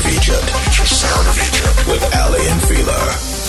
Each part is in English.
Of Egypt. Sound of Egypt with Aly and Fila.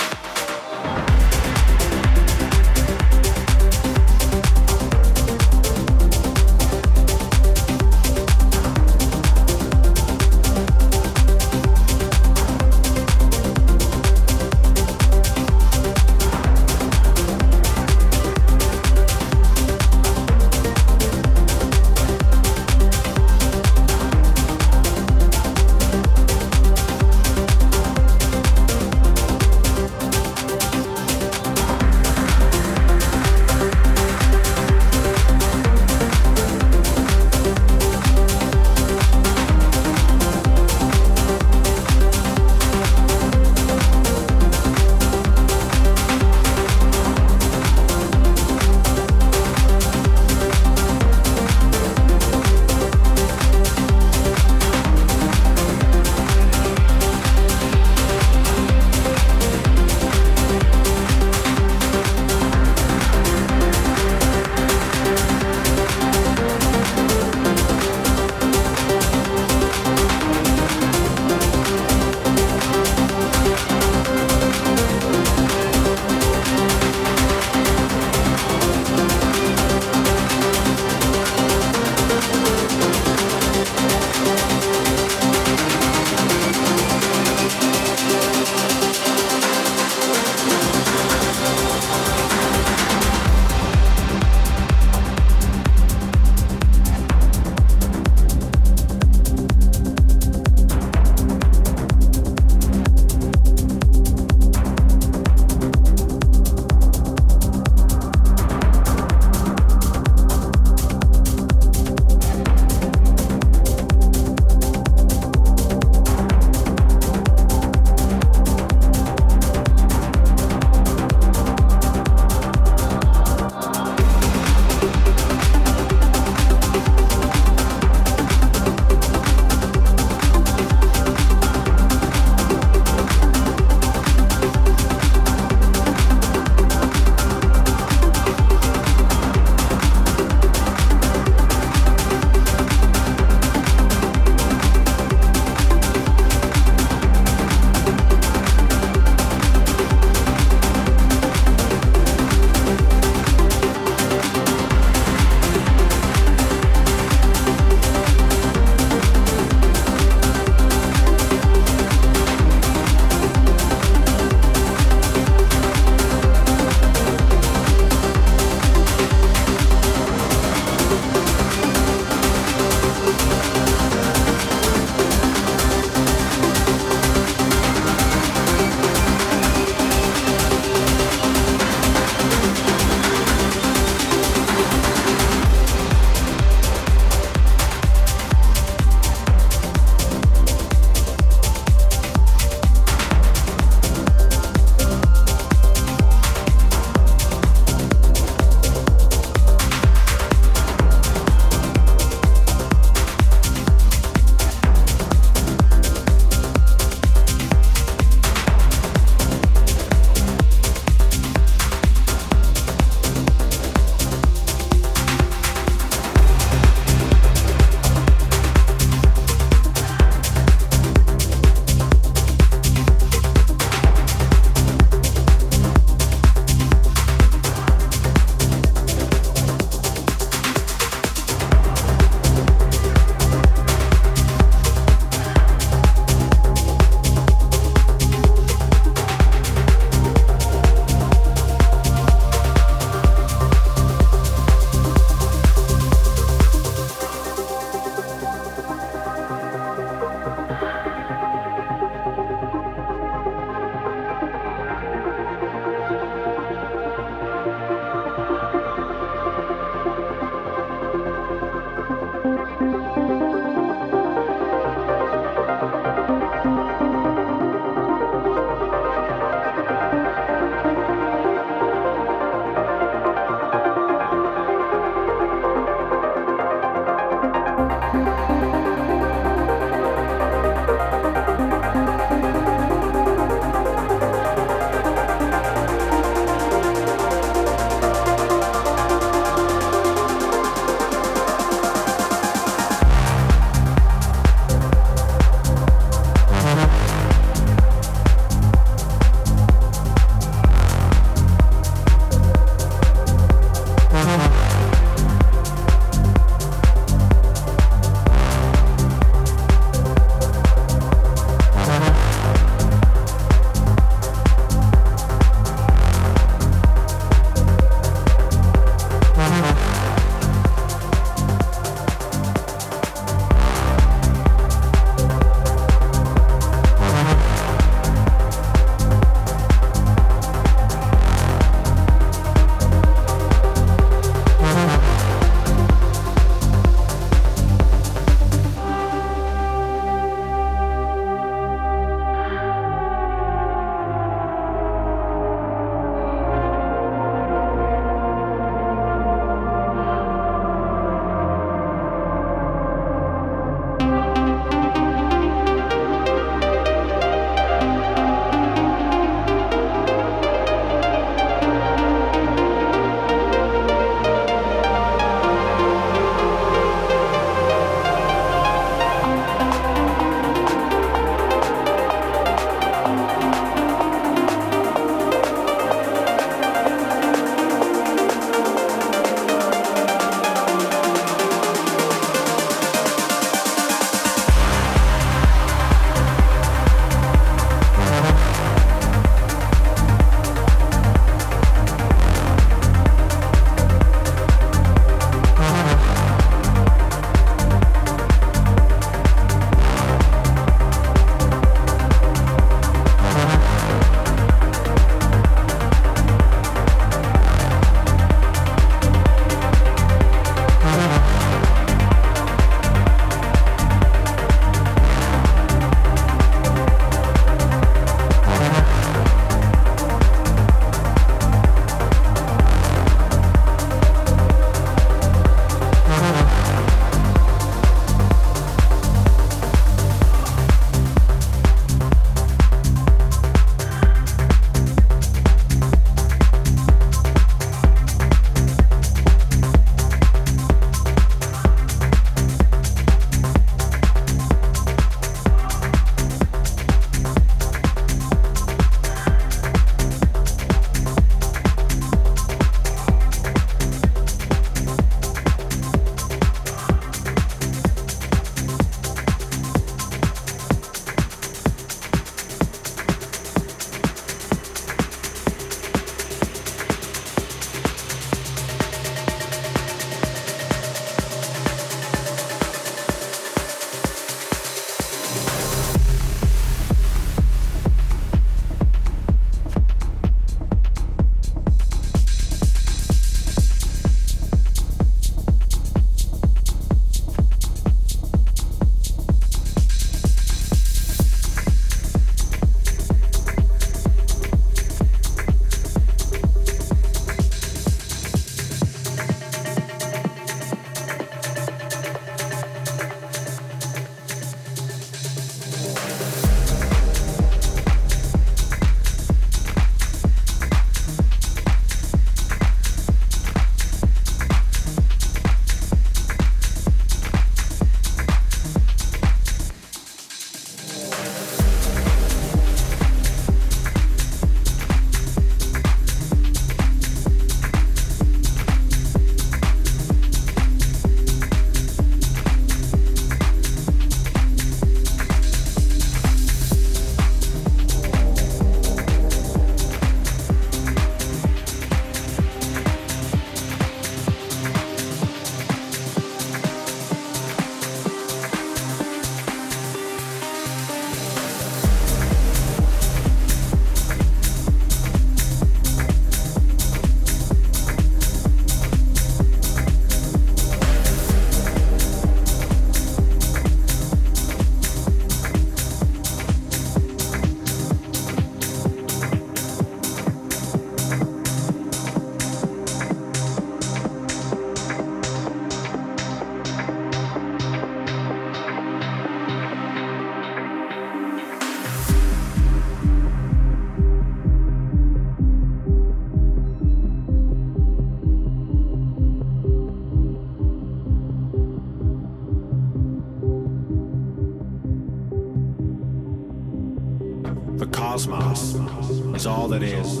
That is,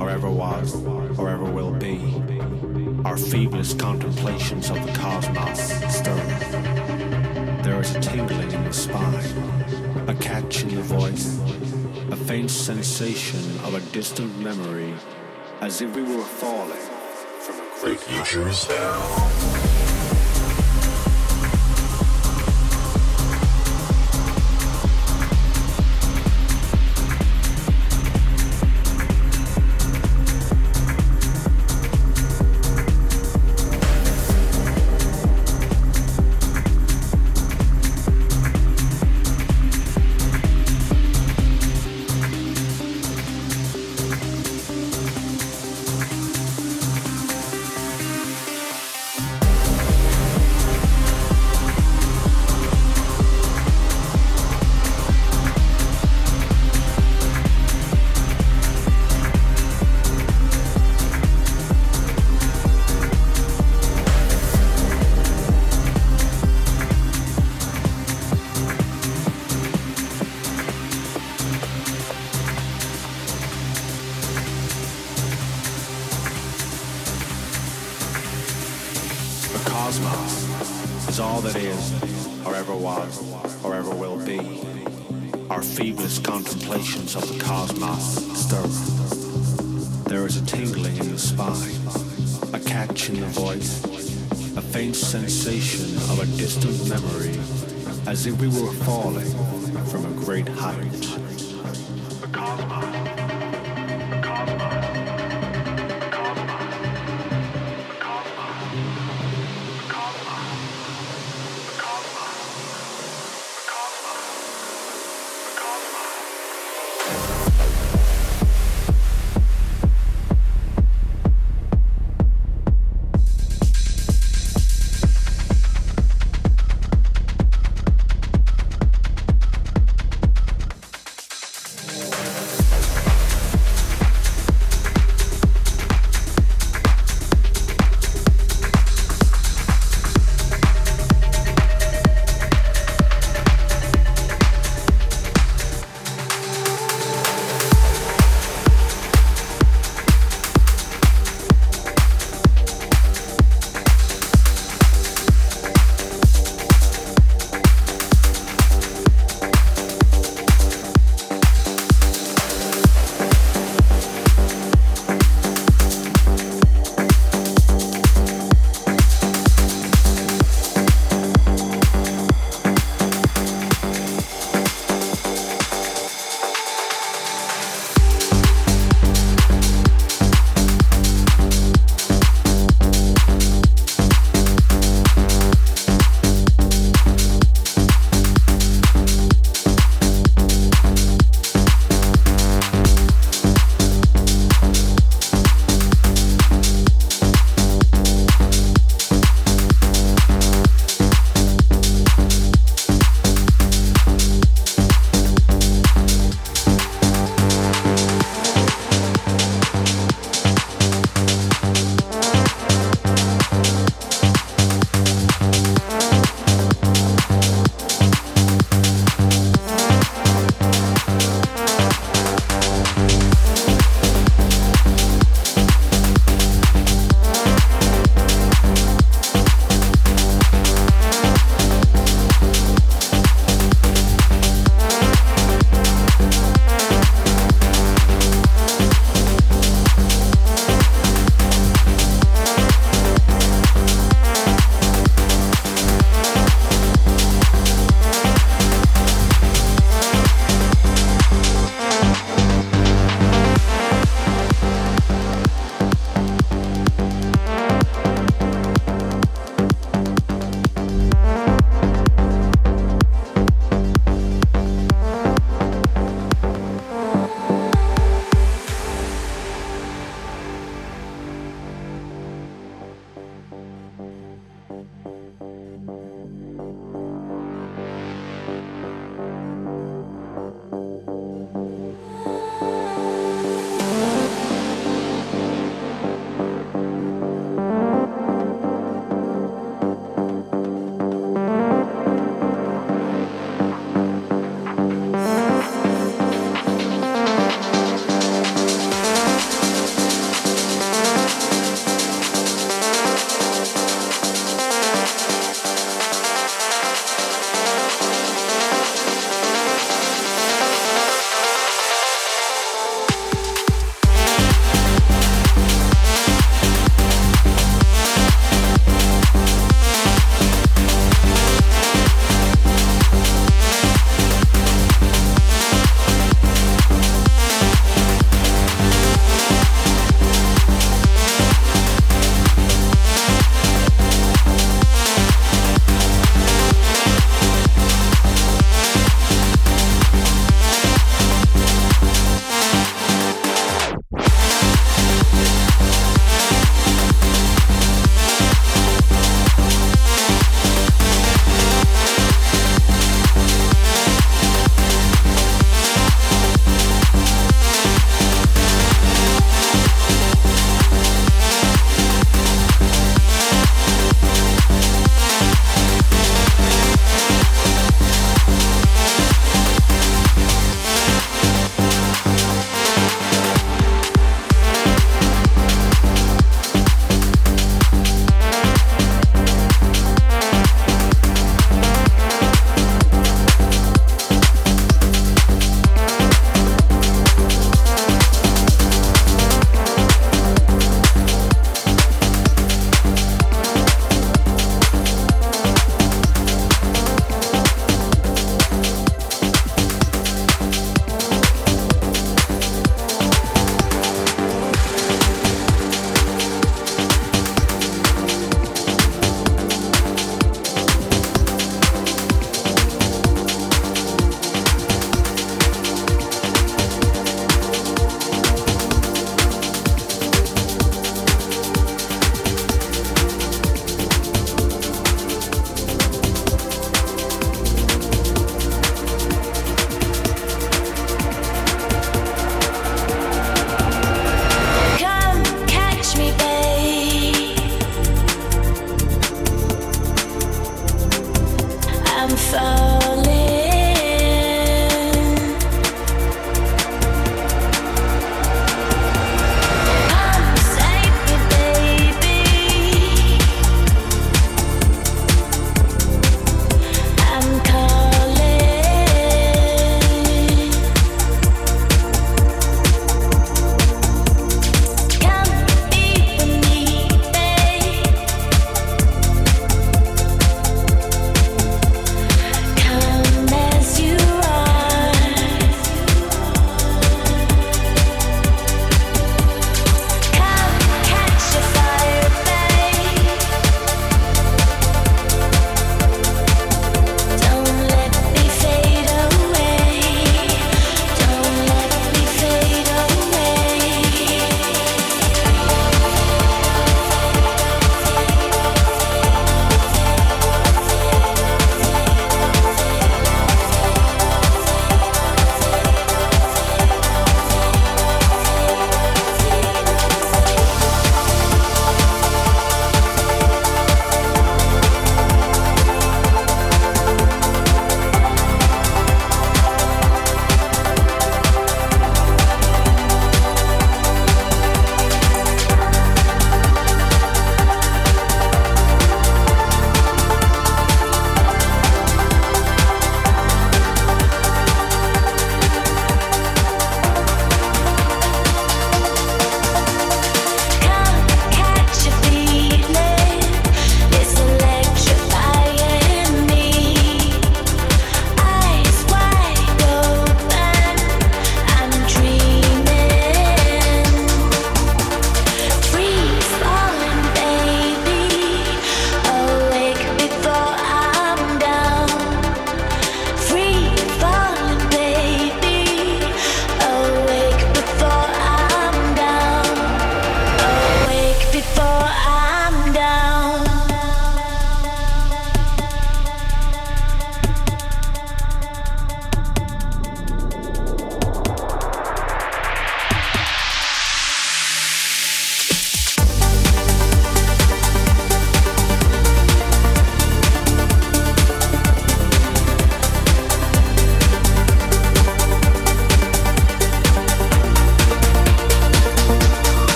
or ever was, or ever will be. Our feeblest contemplations of the cosmos stir. There is a tingling in the spine, a catch in the voice, a faint sensation of a distant memory, as if we were falling from a great future.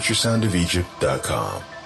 shop.futuresoundofegypt.com.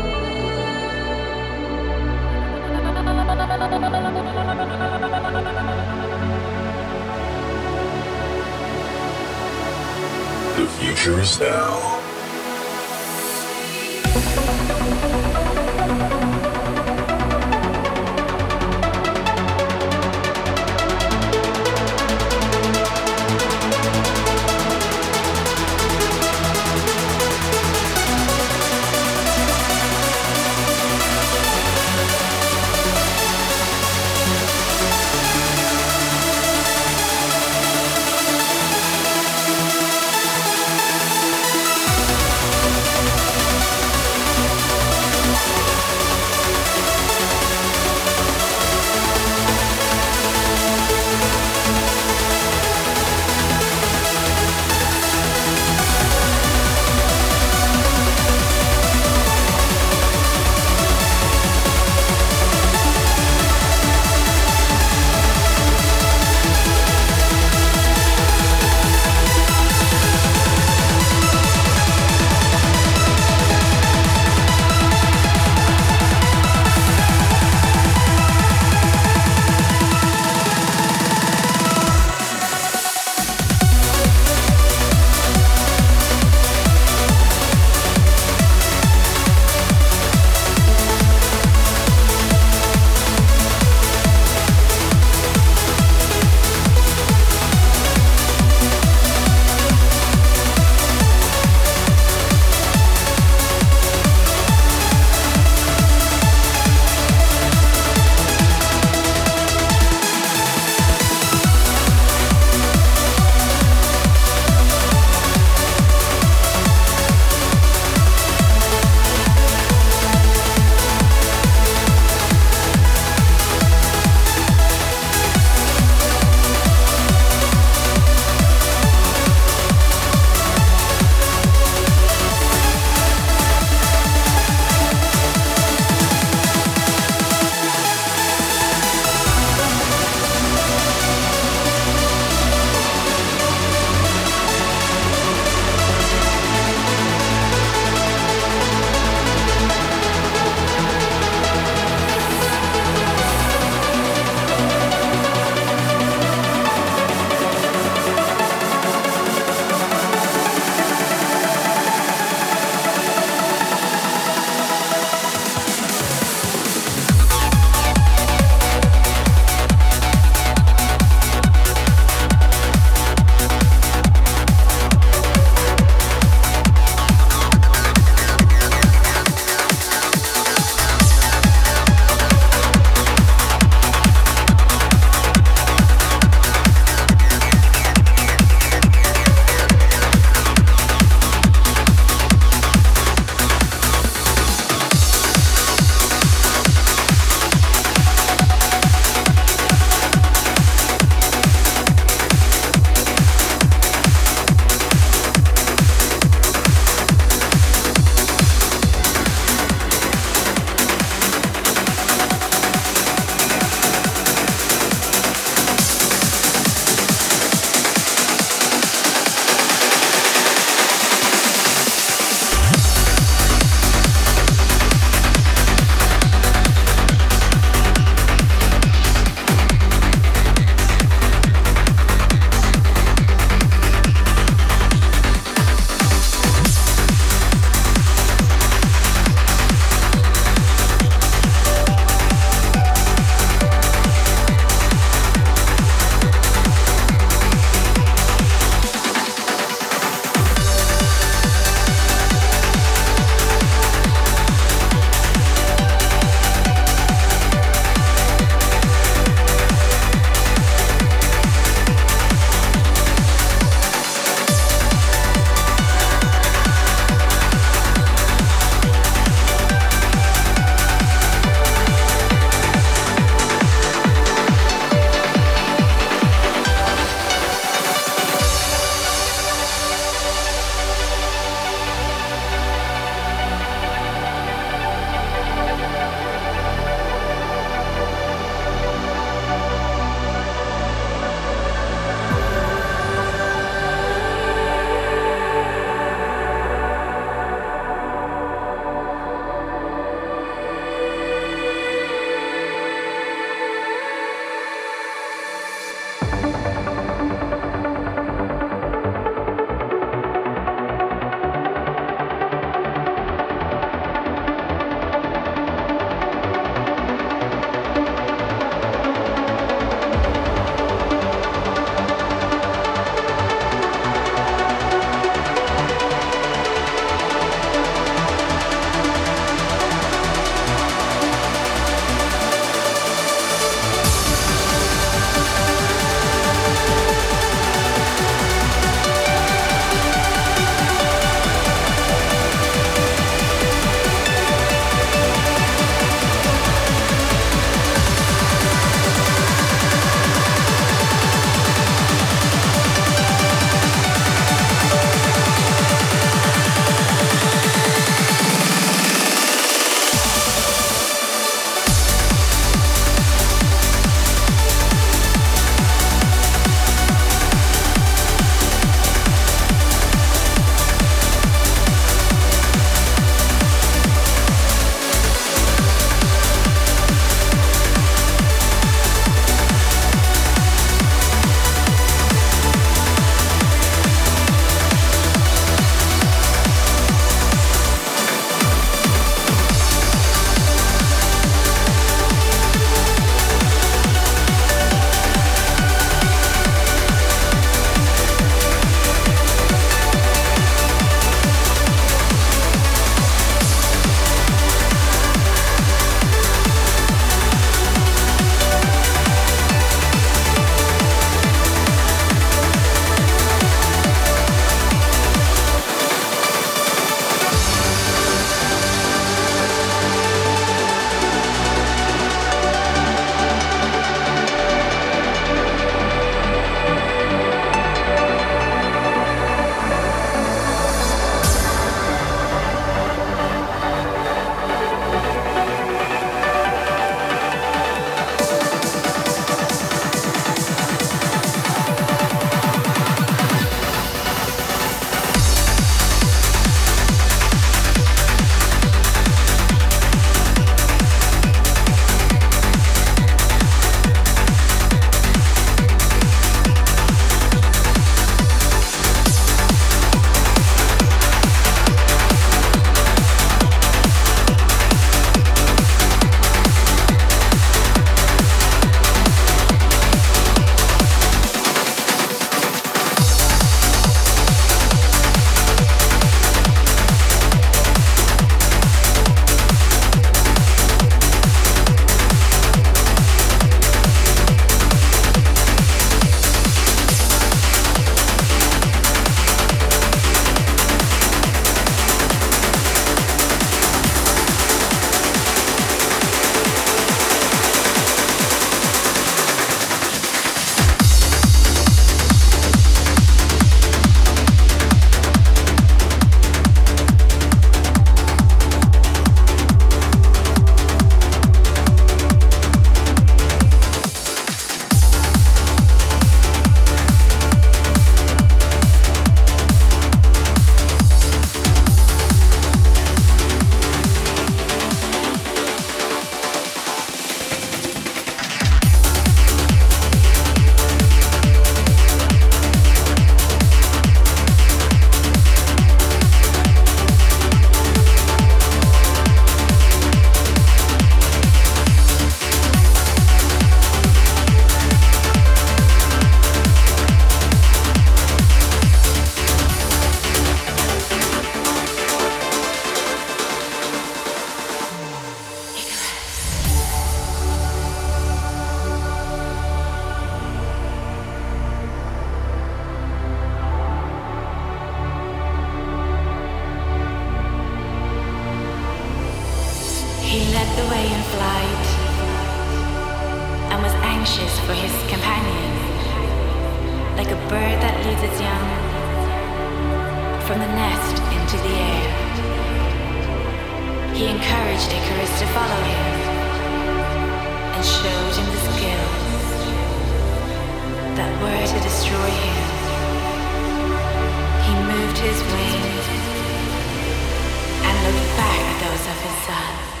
avisados.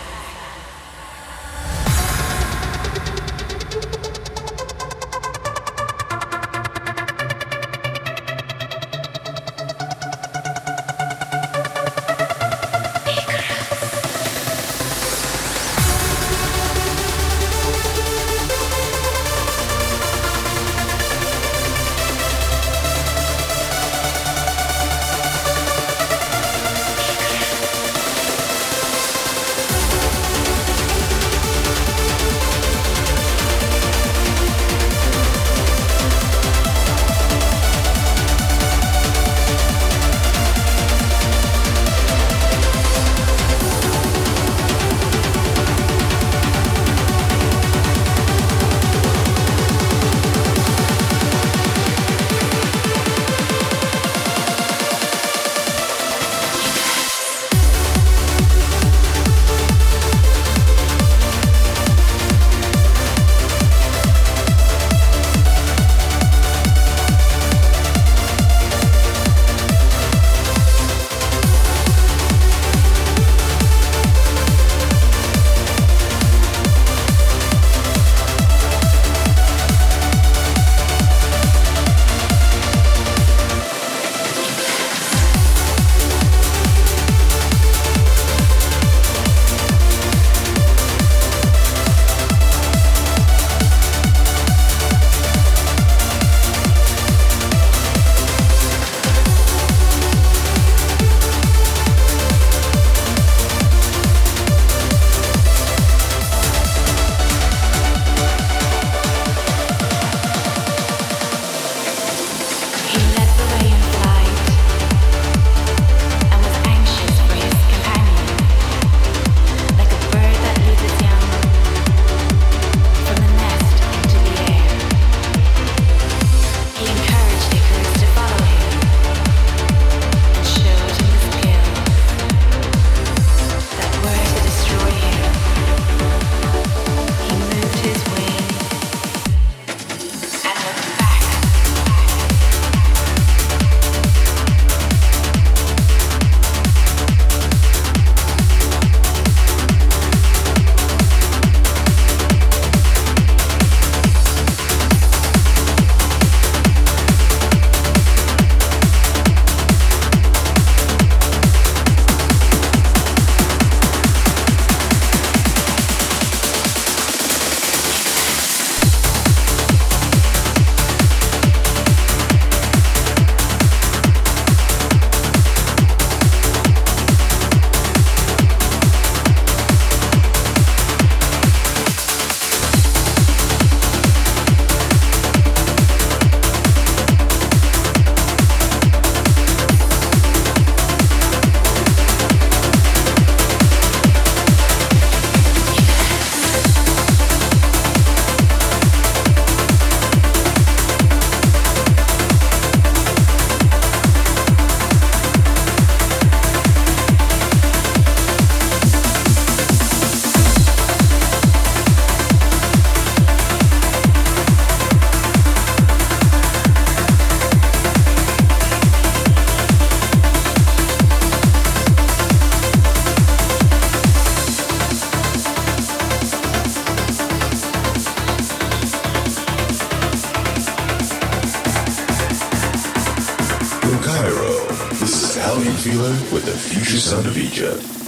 With the future sound of Egypt.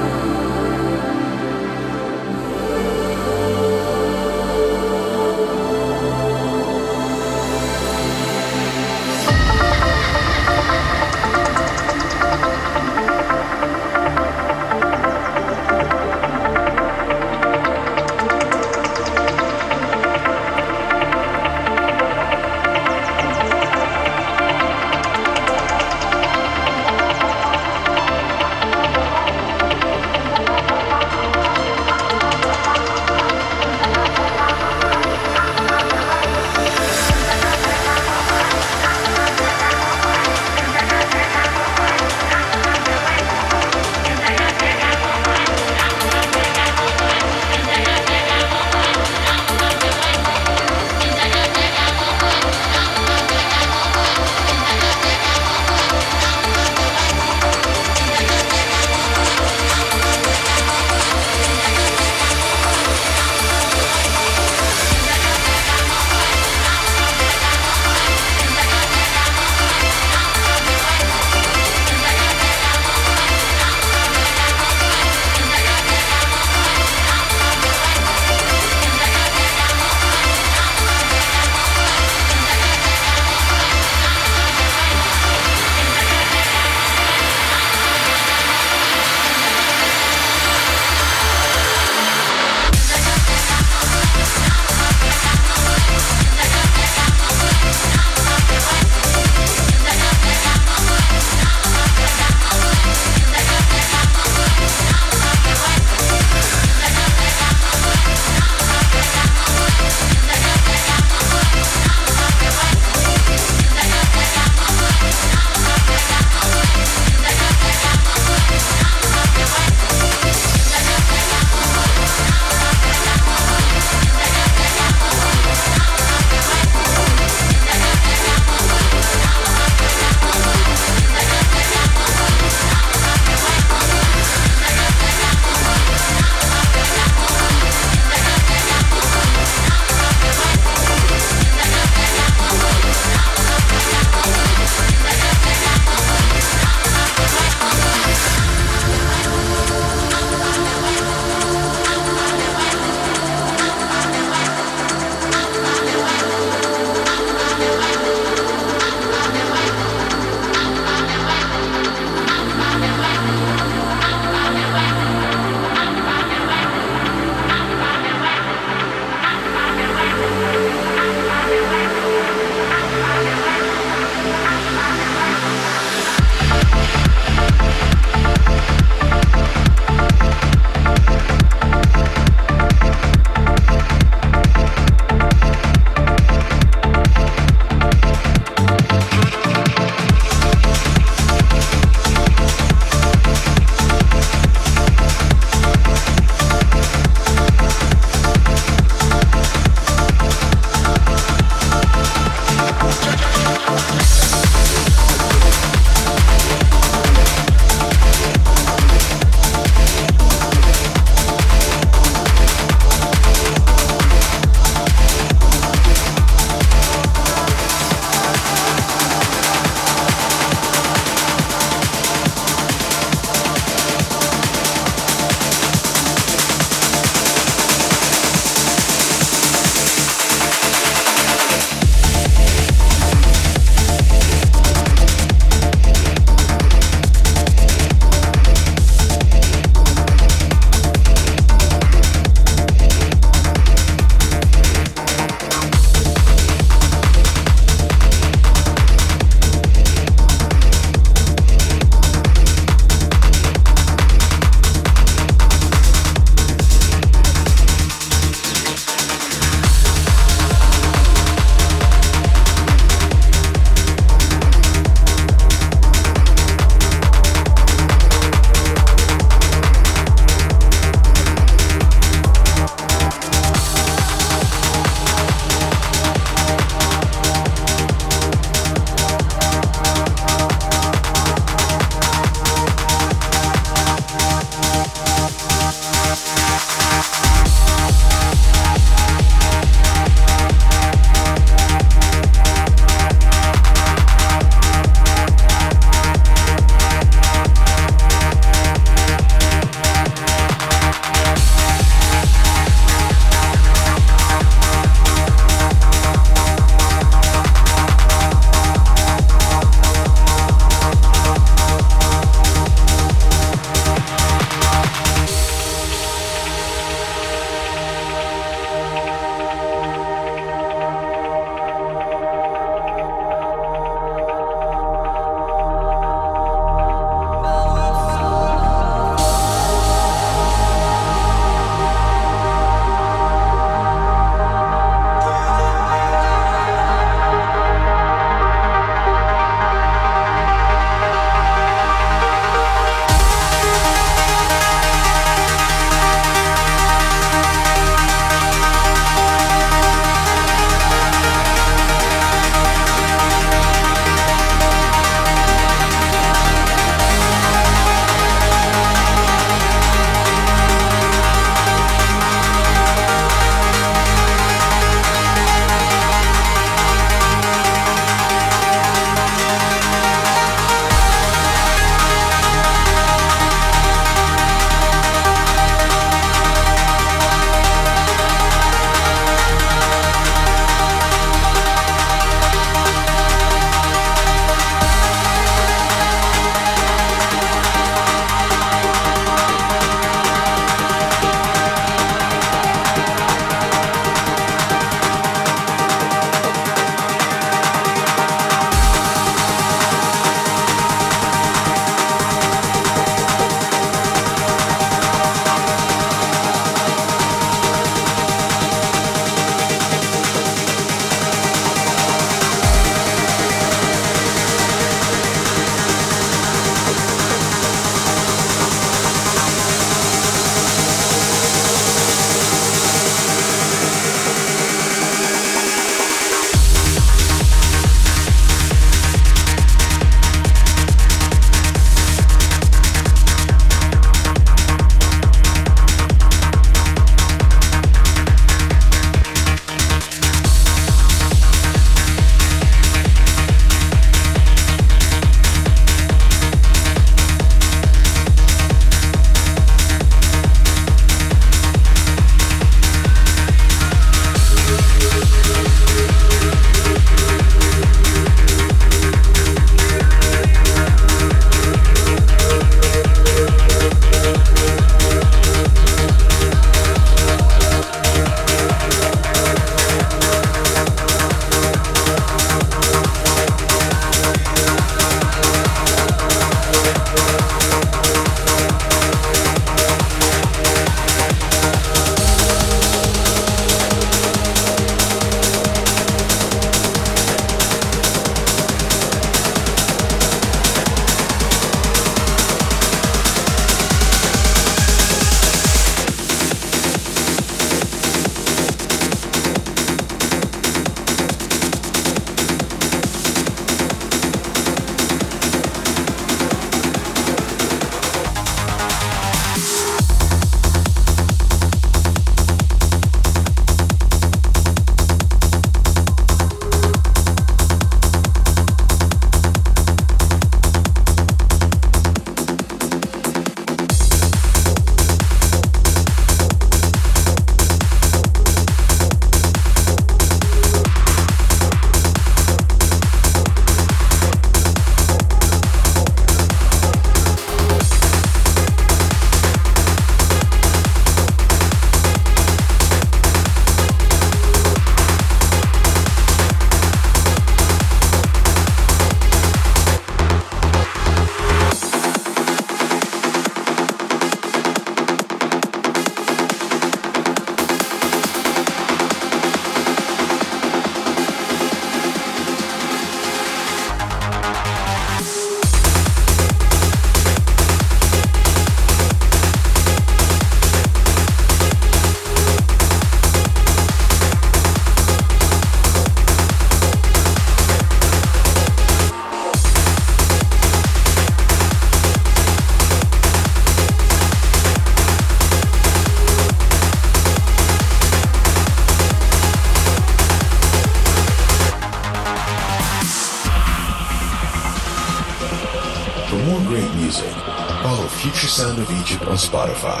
Spotify.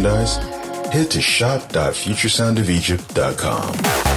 Merchandise, head to shop.futuresoundofegypt.com.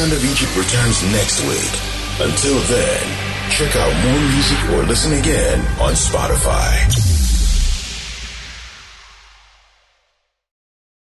Sound of Egypt returns next week. Until then, check out more music or listen again on Spotify.